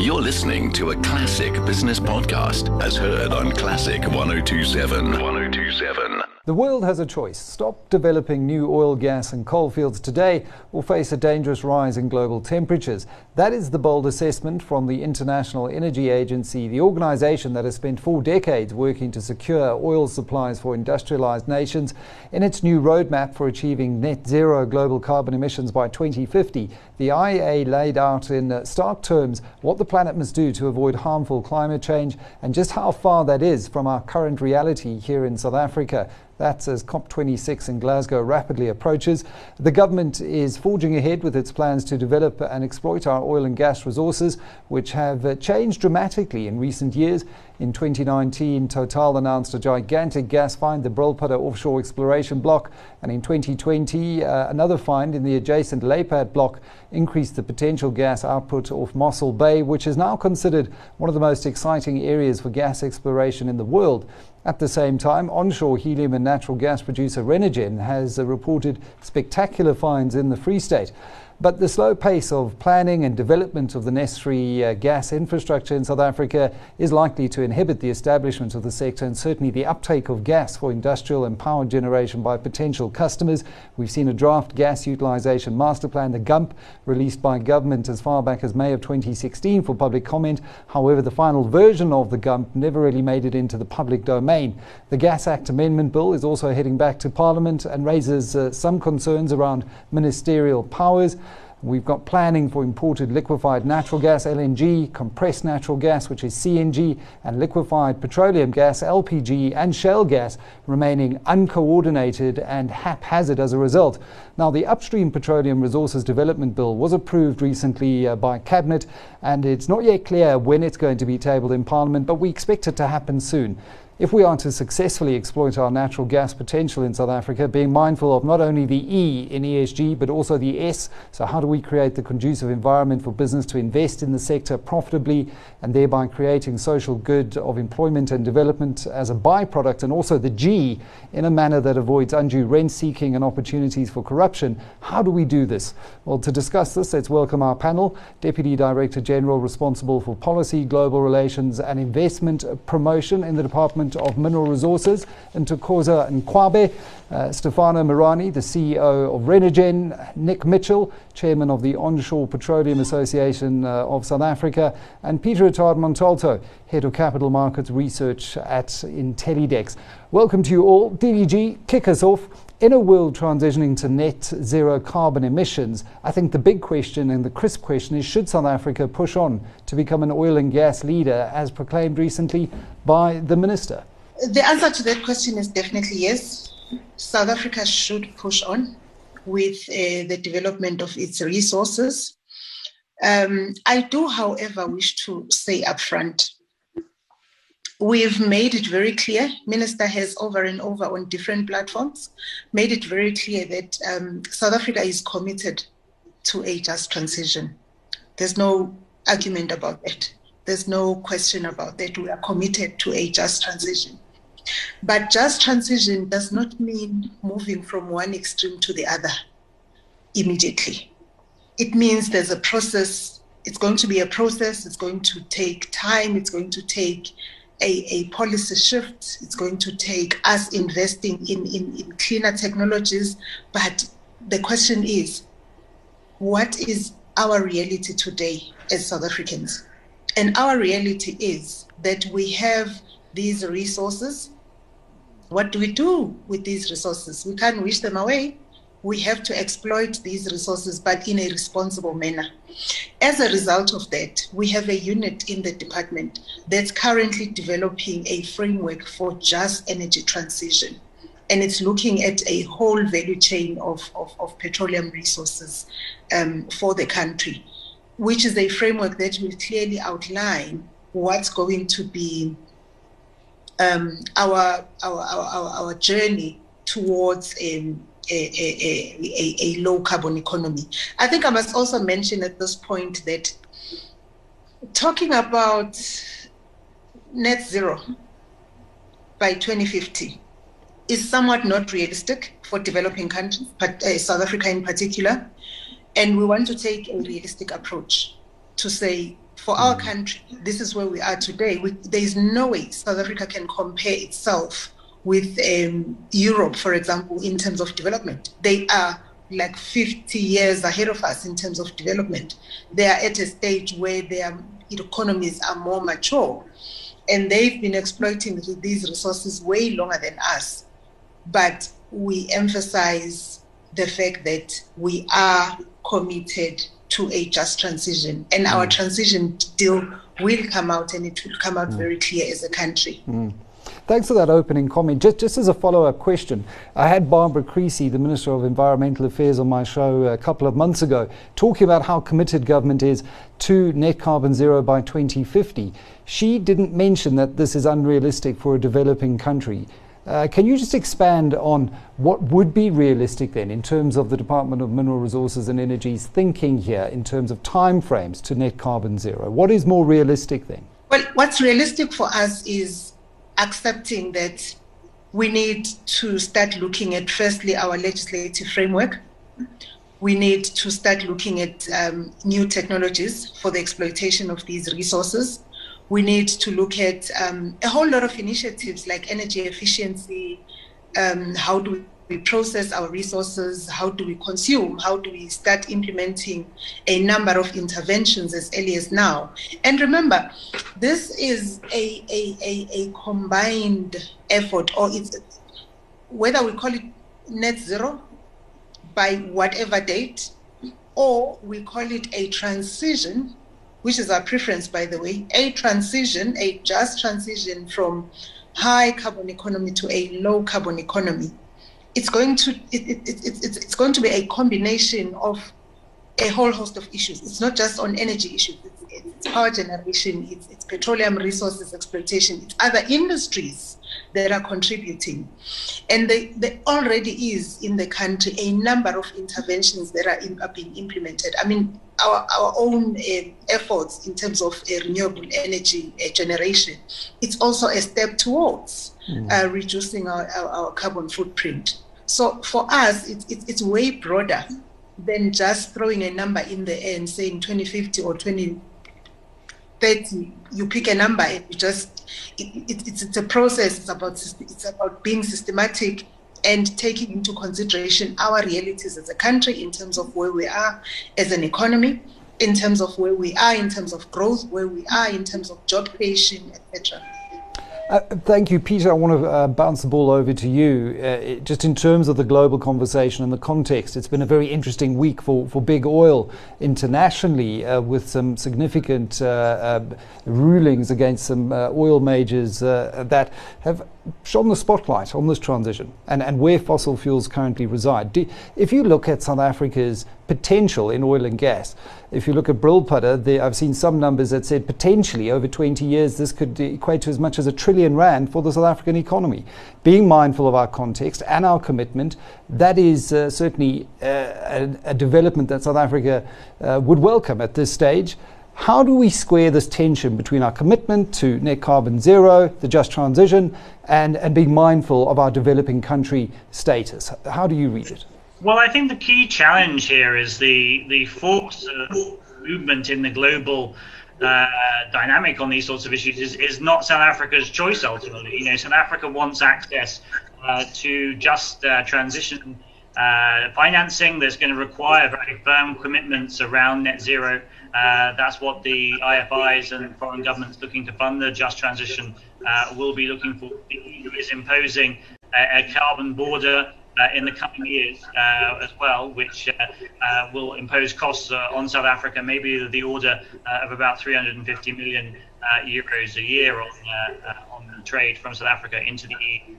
You're listening to a classic business podcast as heard on Classic 1027. 1027. The world has a choice stop developing new oil, gas, and coal fields today or face a dangerous rise in global temperatures. That is the bold assessment from the International Energy Agency, the organization that has spent four decades working to secure oil supplies for industrialized nations. In its new roadmap for achieving net zero global carbon emissions by 2050, the IEA laid out in uh, stark terms what the planet must do to avoid harmful climate change and just how far that is from our current reality here in South Africa. That's as COP26 in Glasgow rapidly approaches. The government is forging ahead with its plans to develop and exploit our oil and gas resources, which have uh, changed dramatically in recent years. In 2019, Total announced a gigantic gas find, the Brulpadda offshore exploration block, and in 2020, uh, another find in the adjacent Luiperd block increased the potential gas output off Mossel Bay, which is now considered one of the most exciting areas for gas exploration in the world. At the same time, onshore helium and natural gas producer Renergen has uh, reported spectacular finds in the Free State. But the slow pace of planning and development of the necessary uh, gas infrastructure in South Africa is likely to inhibit the establishment of the sector and certainly the uptake of gas for industrial and power generation by potential customers. We've seen a draft gas utilisation master plan, the GUMP, released by government as far back as May of 2016 for public comment. However, the final version of the GUMP never really made it into the public domain. The Gas Act Amendment Bill is also heading back to Parliament and raises uh, some concerns around ministerial powers. We've got planning for imported liquefied natural gas, LNG, compressed natural gas, which is CNG, and liquefied petroleum gas, LPG, and shale gas remaining uncoordinated and haphazard as a result. Now, the Upstream Petroleum Resources Development Bill was approved recently uh, by Cabinet, and it's not yet clear when it's going to be tabled in Parliament, but we expect it to happen soon. If we are to successfully exploit our natural gas potential in South Africa, being mindful of not only the E in ESG but also the S, so how do we create the conducive environment for business to invest in the sector profitably and thereby creating social good of employment and development as a byproduct, and also the G in a manner that avoids undue rent seeking and opportunities for corruption? How do we do this? Well, to discuss this, let's welcome our panel Deputy Director General responsible for policy, global relations, and investment promotion in the Department Department of Mineral Resources, and Ntokozo Ngcwabe, uh, Stefano Marani, the CEO of Renergen, Nick Mitchell, Chairman of the Onshore Petroleum Association uh, of South Africa, and Peter Attard Montalto, Head of Capital Markets Research at Intellidex. Welcome to you all. DDG, kick us off. In a world transitioning to net zero carbon emissions, I think the big question and the crisp question is should South Africa push on to become an oil and gas leader, as proclaimed recently by the minister? The answer to that question is definitely yes. South Africa should push on with uh, the development of its resources. Um, I do, however, wish to say upfront We've made it very clear, Minister has over and over on different platforms made it very clear that um, South Africa is committed to a just transition. There's no argument about that. There's no question about that. We are committed to a just transition. But just transition does not mean moving from one extreme to the other immediately. It means there's a process. It's going to be a process. It's going to take time. It's going to take a, a policy shift. It's going to take us investing in, in, in cleaner technologies. But the question is, what is our reality today as South Africans? And our reality is that we have these resources. What do we do with these resources? We can't wish them away we have to exploit these resources, but in a responsible manner. As a result of that, we have a unit in the department that's currently developing a framework for just energy transition. And it's looking at a whole value chain of, of, of petroleum resources um, for the country, which is a framework that will clearly outline what's going to be um, our, our, our, our, journey towards um, a, a, a, low carbon economy. I think I must also mention at this point that talking about net zero by 2050 is somewhat not realistic for developing countries, but uh, South Africa in particular. And we want to take a realistic approach to say for our mm. country, this is where we are today. We, there is no way South Africa can compare itself with um, Europe, for example, in terms of development. They are like 50 years ahead of us in terms of development. They are at a stage where their economies are more mature and they've been exploiting these resources way longer than us. But we emphasize the fact that we are committed to a just transition, and mm. our transition deal will come out, and it will come out mm. very clear as a country. Mm. Thanks for that opening comment. Just, just as a follow up question, I had Barbara Creecy, the Minister of Environmental Affairs, on my show a couple of months ago, talking about how committed government is to net carbon zero by 2050. She didn't mention that this is unrealistic for a developing country. Uh, can you just expand on what would be realistic then in terms of the Department of Mineral Resources and Energy's thinking here in terms of timeframes to net carbon zero? What is more realistic then? Well, what's realistic for us is accepting that we need to start looking at firstly our legislative framework. We need to start looking at um, new technologies for the exploitation of these resources we need to look at um, a whole lot of initiatives like energy efficiency. Um, how do we process our resources? How do we consume? How do we start implementing a number of interventions as early as now? And remember, this is a, a, a, a combined effort, or it's whether we call it net zero by whatever date, or we call it a transition which is our preference, by the way, a transition, a just transition from high carbon economy to a low carbon economy. It's going to it, it, it, it's, it's going to be a combination of a whole host of issues. It's not just on energy issues. It's, it's power generation. It's, it's petroleum resources exploitation. It's other industries that are contributing. And there, there already is in the country a number of interventions that are, in, are being implemented. I mean, our, our own uh, efforts in terms of uh, renewable energy uh, generation, it's also a step towards mm. reducing our, our, our, carbon footprint. So for us, it's, it's, it's way broader than just throwing a number in the and saying 2050 or 2030. you pick a number and you just it, it, it's, it's a process it's about it's about being systematic and taking into consideration our realities as a country in terms of where we are as an economy in terms of where we are in terms of growth where we are in terms of job creation etc uh, thank you, Peter. I want to uh, bounce the ball over to you. Uh, it, just in terms of the global conversation and the context, it's been a very interesting week for, for big oil internationally uh, with some significant uh, rulings against some oil majors that have shone the spotlight on this transition and, and where fossil fuels currently reside. Do, if you look at South Africa's potential in oil and gas, if you look at Brulpadda, I've seen some numbers that said potentially over 20 years this could equate to as much as a trillion rand for the South African economy. Being mindful of our context and our commitment, that is uh, certainly uh, a, a, development that South Africa uh, would welcome at this stage. How do we square this tension between our commitment to net carbon zero, the just transition, and, and being mindful of our developing country status? How do you read it? Well, I think the key challenge here is the, the force of movement in the global uh, dynamic on these sorts of issues is, is not South Africa's choice ultimately. You know, South Africa wants access uh, to just uh, transition uh, financing that's going to require very firm commitments around net zero. Uh, that's what the IFIs and foreign governments looking to fund the just transition uh, will be looking for. The EU is imposing a, a carbon border uh, in the coming years uh, as well, which uh, will impose costs on South Africa, maybe the order of about 350 million euros a year on, on trade from South Africa into the EU.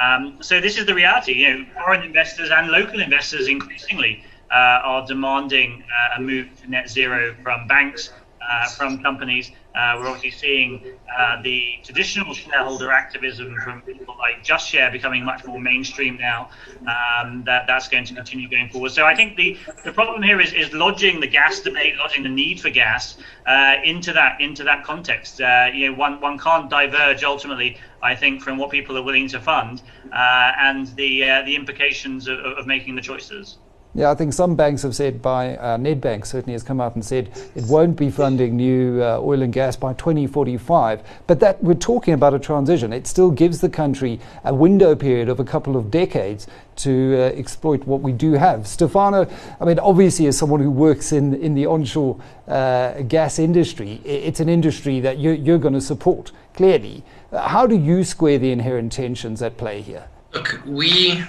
Um, so this is the reality. You know, foreign investors and local investors increasingly uh, are demanding uh, a move to net zero from banks, uh, from companies. Uh, we're obviously seeing uh, the traditional shareholder activism from people like Just Share becoming much more mainstream now. Um, that that's going to continue going forward. So I think the, the problem here is, is lodging the gas debate, lodging the need for gas uh, into that into that context. Uh, you know, one one can't diverge ultimately. I think from what people are willing to fund uh, and the uh, the implications of, of making the choices. Yeah, I think some banks have said by uh, Nedbank certainly has come out and said it won't be funding new uh, oil and gas by 2045. But that we're talking about a transition. It still gives the country a window period of a couple of decades to uh, exploit what we do have. Stefano, I mean, obviously, as someone who works in in the onshore uh, gas industry, it's an industry that you're, you're going to support clearly. How do you square the inherent tensions at play here? Look, we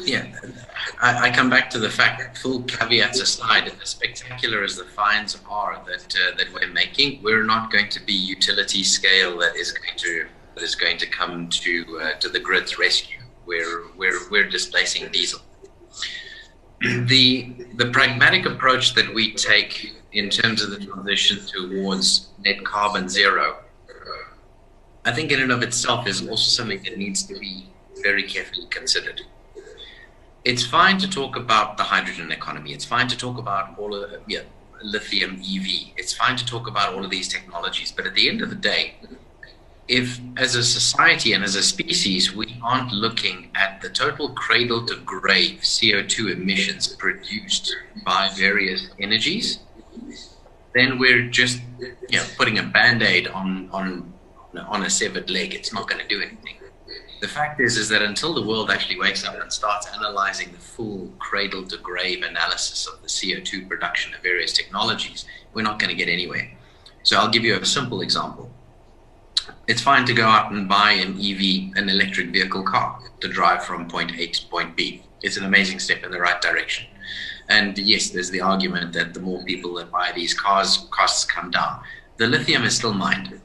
yeah, I, I, come back to the fact that full caveats aside, and as spectacular as the finds are that uh, that we're making, we're not going to be utility scale that is going to that is going to come to uh, to the grid's rescue. We're we're we're displacing diesel. The the pragmatic approach that we take in terms of the transition towards net carbon zero, I think in and of itself is also something that needs to be very carefully considered it's fine to talk about the hydrogen economy. It's fine to talk about all of yeah, lithium EV. It's fine to talk about all of these technologies. But at the end of the day, if as a society and as a species we aren't looking at the total cradle to grave CO2 emissions produced by various energies, then we're just you know putting a band-aid on on on a severed leg. It's not going to do anything the fact is is that until the world actually wakes up and starts analyzing the full cradle to grave analysis of the CO2 production of various technologies, we're not going to get anywhere. So I'll give you a simple example. It's fine to go out and buy an EV, an electric vehicle car, to drive from point A to point B. It's an amazing step in the right direction. And yes, there's the argument that the more people that buy these cars, costs come down. The lithium is still mined.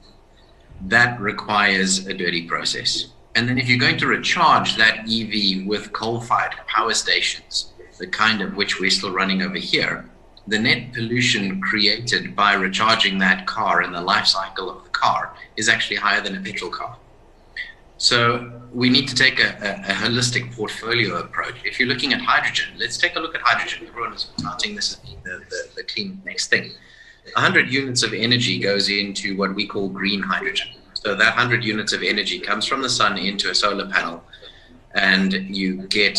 That requires a dirty process and then if you're going to recharge that EV with coal-fired power stations, the kind of which we're still running over here, the net pollution created by recharging that car in the life cycle of the car is actually higher than a petrol car. So we need to take a, a, a, holistic portfolio approach. If you're looking at hydrogen, let's take a look at hydrogen. Everyone is starting this as the, the, the clean next thing. 100 units of energy goes into what we call green hydrogen. So that 100 units of energy comes from the sun into a solar panel, and you get,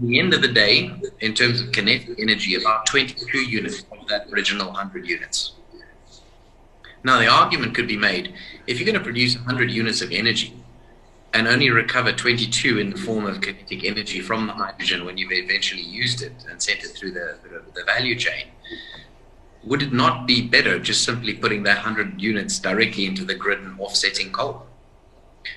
the end of the day, in terms of kinetic energy, about 22 units of that original 100 units. Now, the argument could be made if you're going to produce 100 units of energy and only recover 22 in the form of kinetic energy from the hydrogen when you've eventually used it and sent it through the, the, the value chain, would it not be better just simply putting that 100 units directly into the grid and offsetting coal?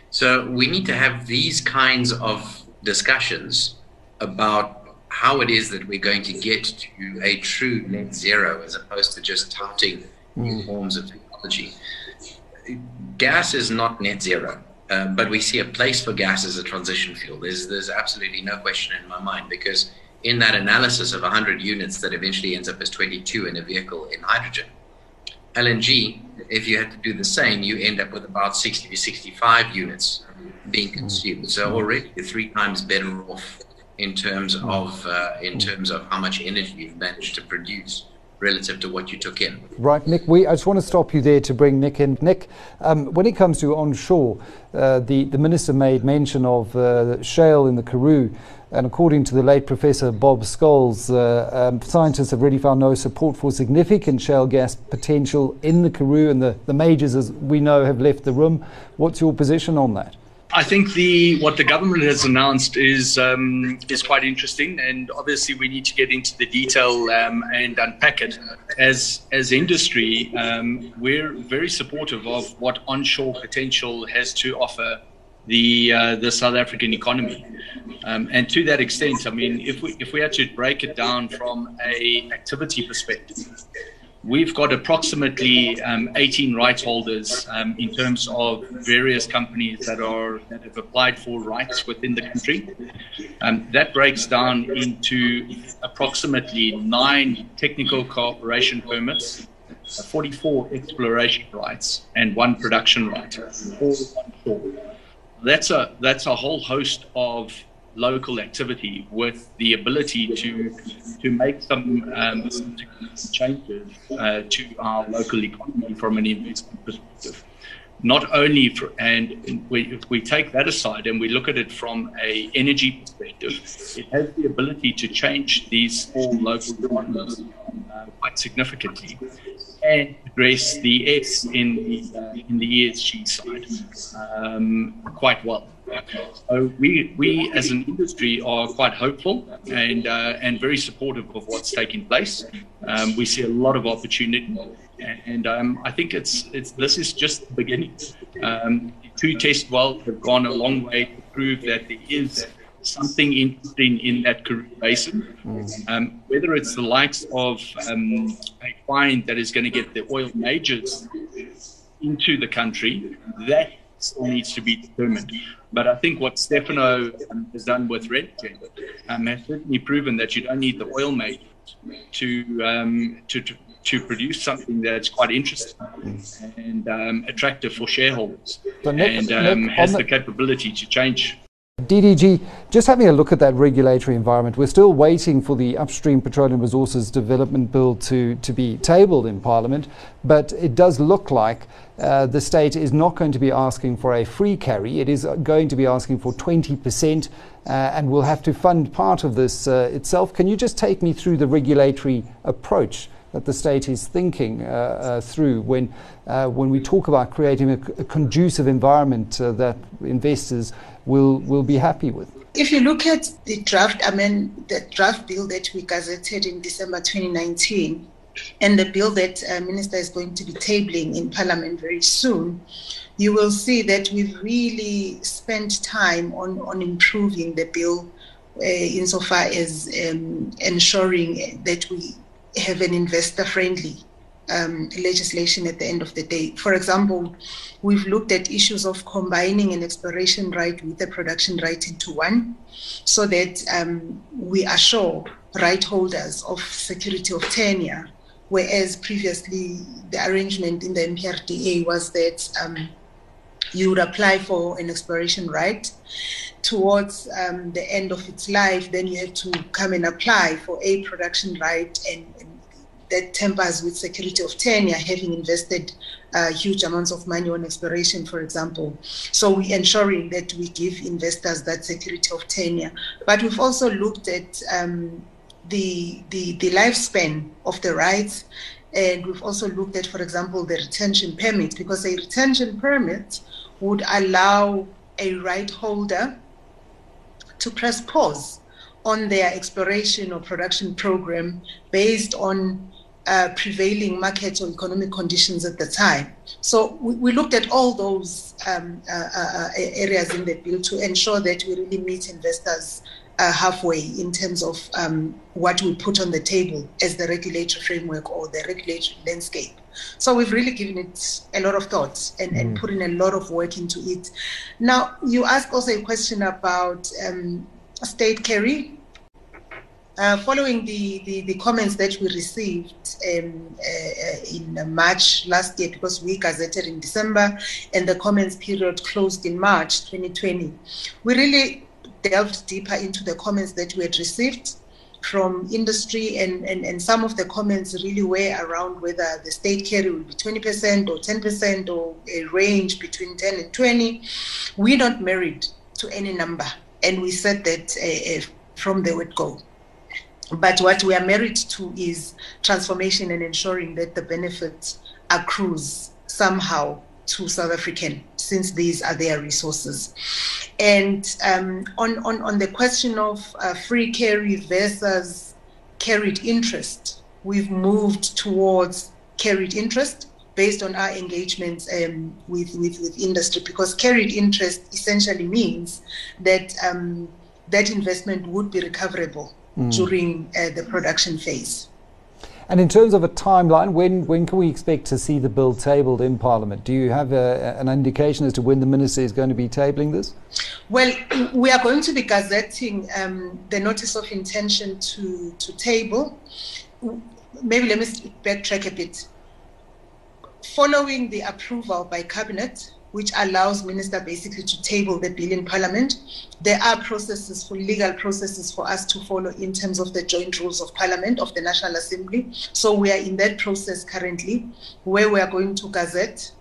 So we need to have these kinds of discussions about how it is that we're going to get to a true net zero as opposed to just touting new mm. forms of technology. Gas is not net zero. Uh, but we see a place for gas as a transition fuel. There's, there's absolutely no question in my mind because in that analysis of 100 units that eventually ends up as 22 in a vehicle in hydrogen. LNG, if you had to do the same, you end up with about 60 to 65 units being consumed. So already you're three times better off in terms of uh, in terms of how much energy you've managed to produce relative to what you took in. Right, Nick. We I just want to stop you there to bring Nick in. Nick, um, when it comes to onshore, uh, the the minister made mention of uh, shale in the Karoo. And according to the late Professor Bob Scholes, uh, um, scientists have really found no support for significant shale gas potential in the Karoo, and the, the majors, as we know, have left the room. What's your position on that? I think the what the government has announced is um, is quite interesting, and obviously we need to get into the detail um, and unpack it. As as industry, um, we're very supportive of what onshore potential has to offer the uh, the South African economy. Um, and to that extent, I mean, if we if we had to break it down from a activity perspective, we've got approximately um, 18 rights holders um, in terms of various companies that are that have applied for rights within the country. Um, that breaks down into approximately nine technical cooperation permits. 44 exploration rights and one production right, that's a that's a whole host of local activity with the ability to to make some, um, changes uh, to our local economy from an investment perspective. not only for, and we, if we take that aside and we look at it from a energy perspective, it has the ability to change these small local economies uh, quite significantly and address the S in the, in the ESG side um, quite well. So we, we as an industry are quite hopeful and, uh, and very supportive of what's taking place. Um, we see a lot of opportunity and um, I think it's, it's this is just the beginning. Um, two test wells have gone a long way to prove that there is something interesting in that Karoo Basin. Um, whether it's the likes of um, a find that is going to get the oil majors into the country, that still needs to be determined. But I think what Stefano um, has done with Renergen um, has certainly proven that you don't need the oil majors to, um, to, to to produce something that's quite interesting and um, attractive for shareholders and um, has the capability to change DDG, just having a look at that regulatory environment, we're still waiting for the Upstream Petroleum Resources Development Bill to, to be tabled in Parliament, but it does look like uh, the state is not going to be asking for a free carry. It is going to be asking for 20% uh, and will have to fund part of this uh, itself. Can you just take me through the regulatory approach? That the state is thinking uh, uh, through when, uh, when we talk about creating a, a conducive environment that investors will, will be happy with? If you look at the draft, I mean, the draft bill that we gazetted in December 2019, and the bill that uh, Minister is going to be tabling in Parliament very soon, you will see that we've really spent time on, on improving the bill uh, insofar as um, ensuring that we have an investor friendly um, legislation at the end of the day. For example, we've looked at issues of combining an exploration right with a production right into one so that um, we assure right holders of security of tenure, whereas previously the arrangement in the MPRDA was that um, you would apply for an exploration right towards um, the end of its life, then you have to come and apply for a production right and, and that tempers with security of tenure, having invested uh, huge amounts of money on exploration, for example. So we're ensuring that we give investors that security of tenure. But we've also looked at um, the, the, the lifespan of the rights, and we've also looked at, for example, the retention permit, because a retention permit would allow a right holder to press pause on their exploration or production program based on uh, prevailing market or economic conditions at the time. So we, we looked at all those um, uh, uh, uh areas in the bill to ensure that we really meet investors uh, halfway in terms of um, what we put on the table as the regulatory framework or the regulatory landscape. So we've really given it a lot of thought and, mm. and put in a lot of work into it. Now, you asked also a question about um, state carry uh, following the, the, the, comments that we received um, uh, in March last year, because we gazetted in December and the comments period closed in March 2020, we really delved deeper into the comments that we had received from industry and, and, and some of the comments really were around whether the state carry will be 20% or 10% or a range between 10 and 20. We're not married to any number and we said that uh, uh from the word go. But what we are married to is transformation and ensuring that the benefits accrues somehow to South African, since these are their resources. And um, on, on, on the question of uh, free carry versus carried interest, we've moved towards carried interest based on our engagements um, with, with, with industry, because carried interest essentially means that um, that investment would be recoverable mm. during uh, the production phase. And in terms of a timeline, when, when can we expect to see the bill tabled in Parliament? Do you have a, an indication as to when the Minister is going to be tabling this? Well, we are going to be gazetting um, the notice of intention to, to table. Maybe let me backtrack a bit. Following the approval by Cabinet, which allows minister basically to table the bill in parliament. There are processes for legal processes for us to follow in terms of the joint rules of parliament of the National Assembly. So we are in that process currently where we are going to gazette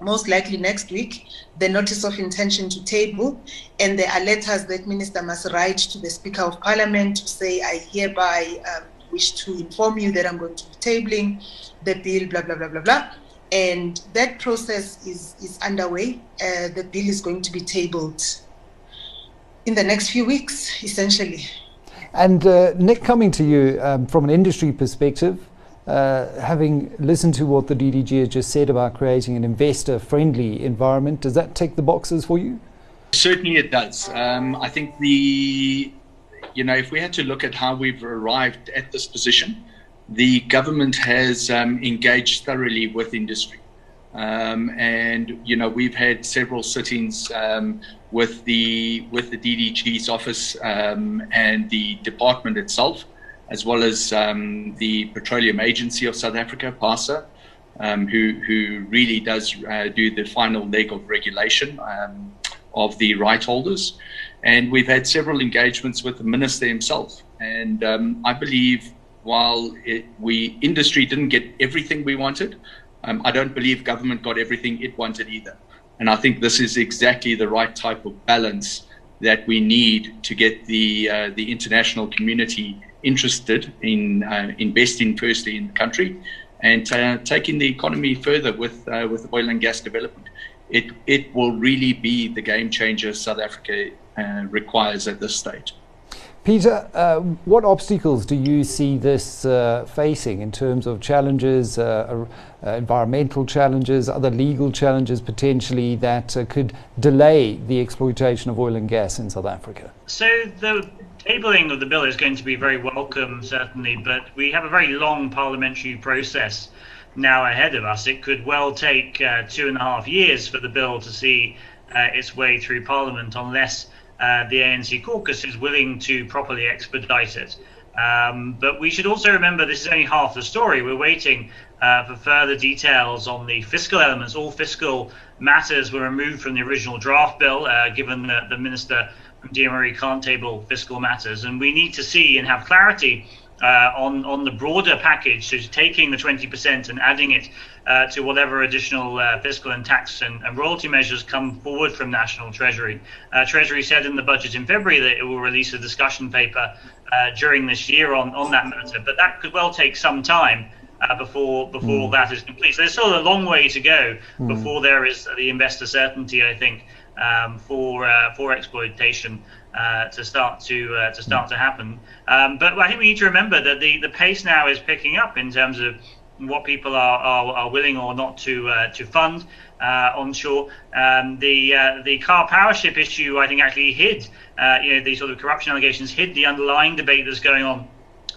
most likely next week, the notice of intention to table. And there are letters that Minister must write to the Speaker of Parliament to say, I hereby um, wish to inform you that I'm going to be tabling the bill, blah, blah, blah, blah, blah. And that process is, is underway. Uh, the bill is going to be tabled in the next few weeks, essentially. And uh, Nick, coming to you um, from an industry perspective, uh, having listened to what the DDG has just said about creating an investor friendly environment, does that tick the boxes for you? Certainly it does. Um, I think the, you know, if we had to look at how we've arrived at this position, the government has um, engaged thoroughly with industry. Um, and you know we've had several sittings um, with the with the DDG's office um, and the department itself, as well as um, the Petroleum Agency of South Africa, PASA, um, who who really does uh, do the final leg of regulation of the right holders. And we've had several engagements with the minister himself. And I believe while it, we industry didn't get everything we wanted, um, I don't believe government got everything it wanted either. And I think this is exactly the right type of balance that we need to get the uh, the international community interested in uh, investing firstly in the country and uh, taking the economy further with uh, with oil and gas development. It it will really be the game changer South Africa uh, requires at this stage. Peter, uh, what obstacles do you see this uh, facing in terms of challenges, uh, uh environmental challenges, other legal challenges potentially that uh, could delay the exploitation of oil and gas in South Africa? So, the tabling of the bill is going to be very welcome, certainly, but we have a very long parliamentary process now ahead of us. It could well take uh, two and a half years for the bill to see its way through Parliament unless uh, the ANC caucus is willing to properly expedite it. Um, but we should also remember this is only half the story. We're waiting uh, for further details on the fiscal elements. All fiscal matters were removed from the original draft bill, uh, given that the minister from DMRE can't table fiscal matters. And we need to see and have clarity uh, on on the broader package, so taking the 20% and adding it uh, to whatever additional uh, fiscal and tax and, and, royalty measures come forward from National Treasury. Uh, Treasury said in the budget in February that it will release a discussion paper uh, during this year on, on that matter, but that could well take some time. Uh, before before mm. that is complete, so there's still a long way to go mm. before there is the investor certainty. I think um, for for exploitation uh, to start to uh, to start to happen. Um, but I think we need to remember that the, the pace now is picking up in terms of what people are, are, are willing or not to uh, to fund uh, onshore. Um, the uh, the Karpowership issue, I think, actually hid uh, you know the sort of corruption allegations hid the underlying debate that's going on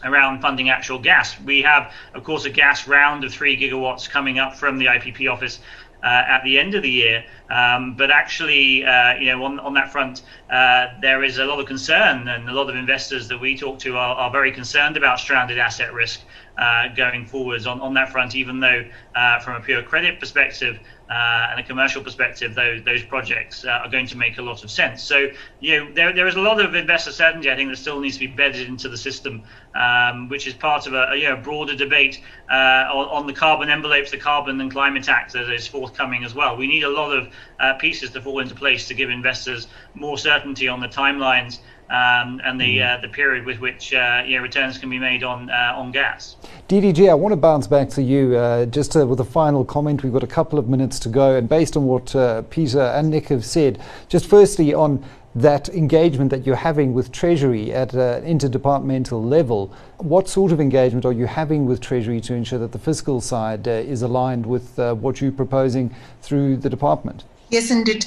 around funding actual gas. We have, of course, a gas round of three gigawatts coming up from the IPP office at the end of the year. Um, but actually, uh, you know, on, on that front, uh, there is a lot of concern, and a lot of investors that we talk to are, are very concerned about stranded asset risk uh, going forwards on, on that front, even though uh, from a pure credit perspective uh, and a commercial perspective, those, those projects uh, are going to make a lot of sense. So, you know, there, there is a lot of investor certainty, I think, that still needs to be bedded into the system, um, which is part of a, a you know, broader debate uh, on, on, the carbon envelopes, the carbon and climate act that is forthcoming as well. We need a lot of uh, pieces to fall into place to give investors more certainty on the timelines um, and the mm. uh, the period with which uh, you know, returns can be made on uh, on gas. DDG, I want to bounce back to you uh, just with a final comment. We've got a couple of minutes to go, and based on what uh, Peter and Nick have said, just firstly on that engagement that you're having with Treasury at an interdepartmental level, what sort of engagement are you having with Treasury to ensure that the fiscal side uh, is aligned with what you're proposing through the department? Yes, indeed.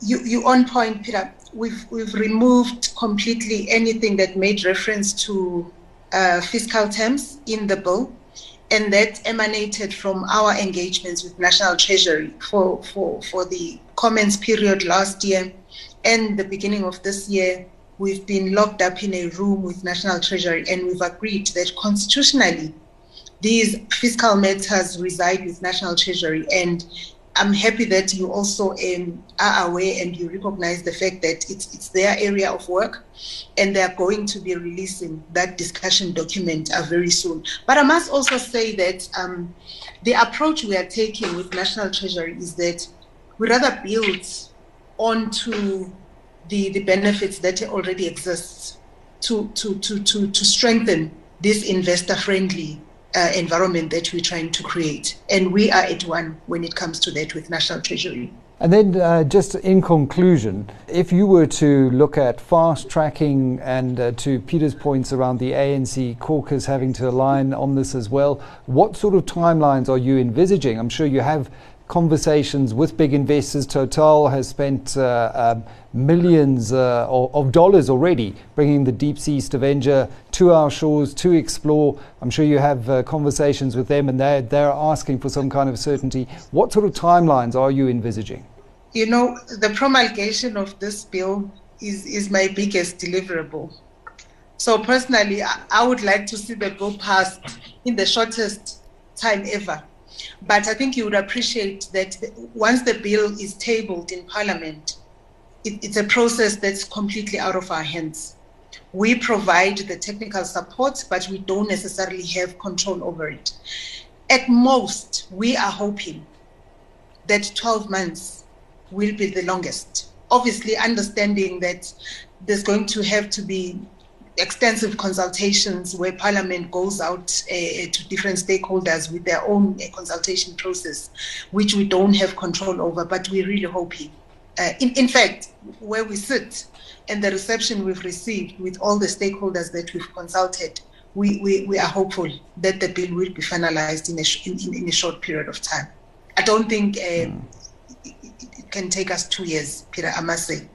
You, you on point, Peter we've, we've removed completely anything that made reference to uh, fiscal terms in the bill, and that emanated from our engagements with National Treasury for, for, for the comments period last year and the beginning of this year. We've been locked up in a room with National Treasury, and we've agreed that constitutionally, these fiscal matters reside with National Treasury, and I'm happy that you also um, are aware and you recognize the fact that it's, it's their area of work and they're going to be releasing that discussion document uh, very soon. But I must also say that um, the approach we are taking with National Treasury is that we rather build onto the, the benefits that already exist to, to, to, to, to strengthen this investor friendly uh, environment that we're trying to create. And we are at one when it comes to that with National Treasury. And then, uh, just in conclusion, if you were to look at fast tracking and uh, to Peter's points around the ANC caucus having to align on this as well, what sort of timelines are you envisaging? I'm sure you have conversations with big investors. Total has spent uh, um, millions uh, of dollars already bringing the deep sea Stavanger to our shores to explore. I'm sure you have uh, conversations with them and they're, they're asking for some kind of certainty. What sort of timelines are you envisaging? You know, the promulgation of this bill is, is my biggest deliverable. So personally, I, I would like to see the bill passed in the shortest time ever but I think you would appreciate that once the bill is tabled in Parliament, it, it's a process that's completely out of our hands. We provide the technical support, but we don't necessarily have control over it. At most, we are hoping that 12 months will be the longest. Obviously, understanding that there's going to have to be extensive consultations where Parliament goes out uh, to different stakeholders with their own uh, consultation process, which we don't have control over, but we're really hoping. Uh, in, in fact, where we sit and the reception we've received with all the stakeholders that we've consulted, we, we, we are hopeful that the bill will be finalized in a, sh- in, in, a short period of time. I don't think mm. it, it, can take us two years, Peter, I must say.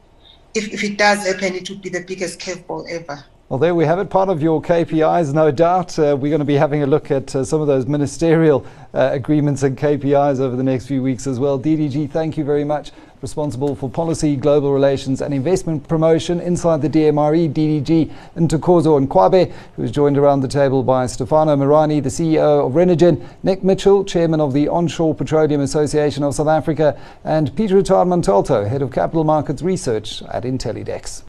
If, if it does happen, it would be the biggest curveball ever. Well, there we have it. Part of your KPIs, no doubt. Uh, we're going to be having a look at uh, some of those ministerial uh, agreements and KPIs over the next few weeks as well. DDG, thank you very much. Responsible for policy, global relations, and investment promotion inside the DMRE, DDG, and Ntokozo Ngcwabe, who is joined around the table by Stefano Marani, the CEO of Renergen, Nick Mitchell, chairman of the Onshore Petroleum Association of South Africa, and Peter Montalto, head of capital markets research at Intellidex.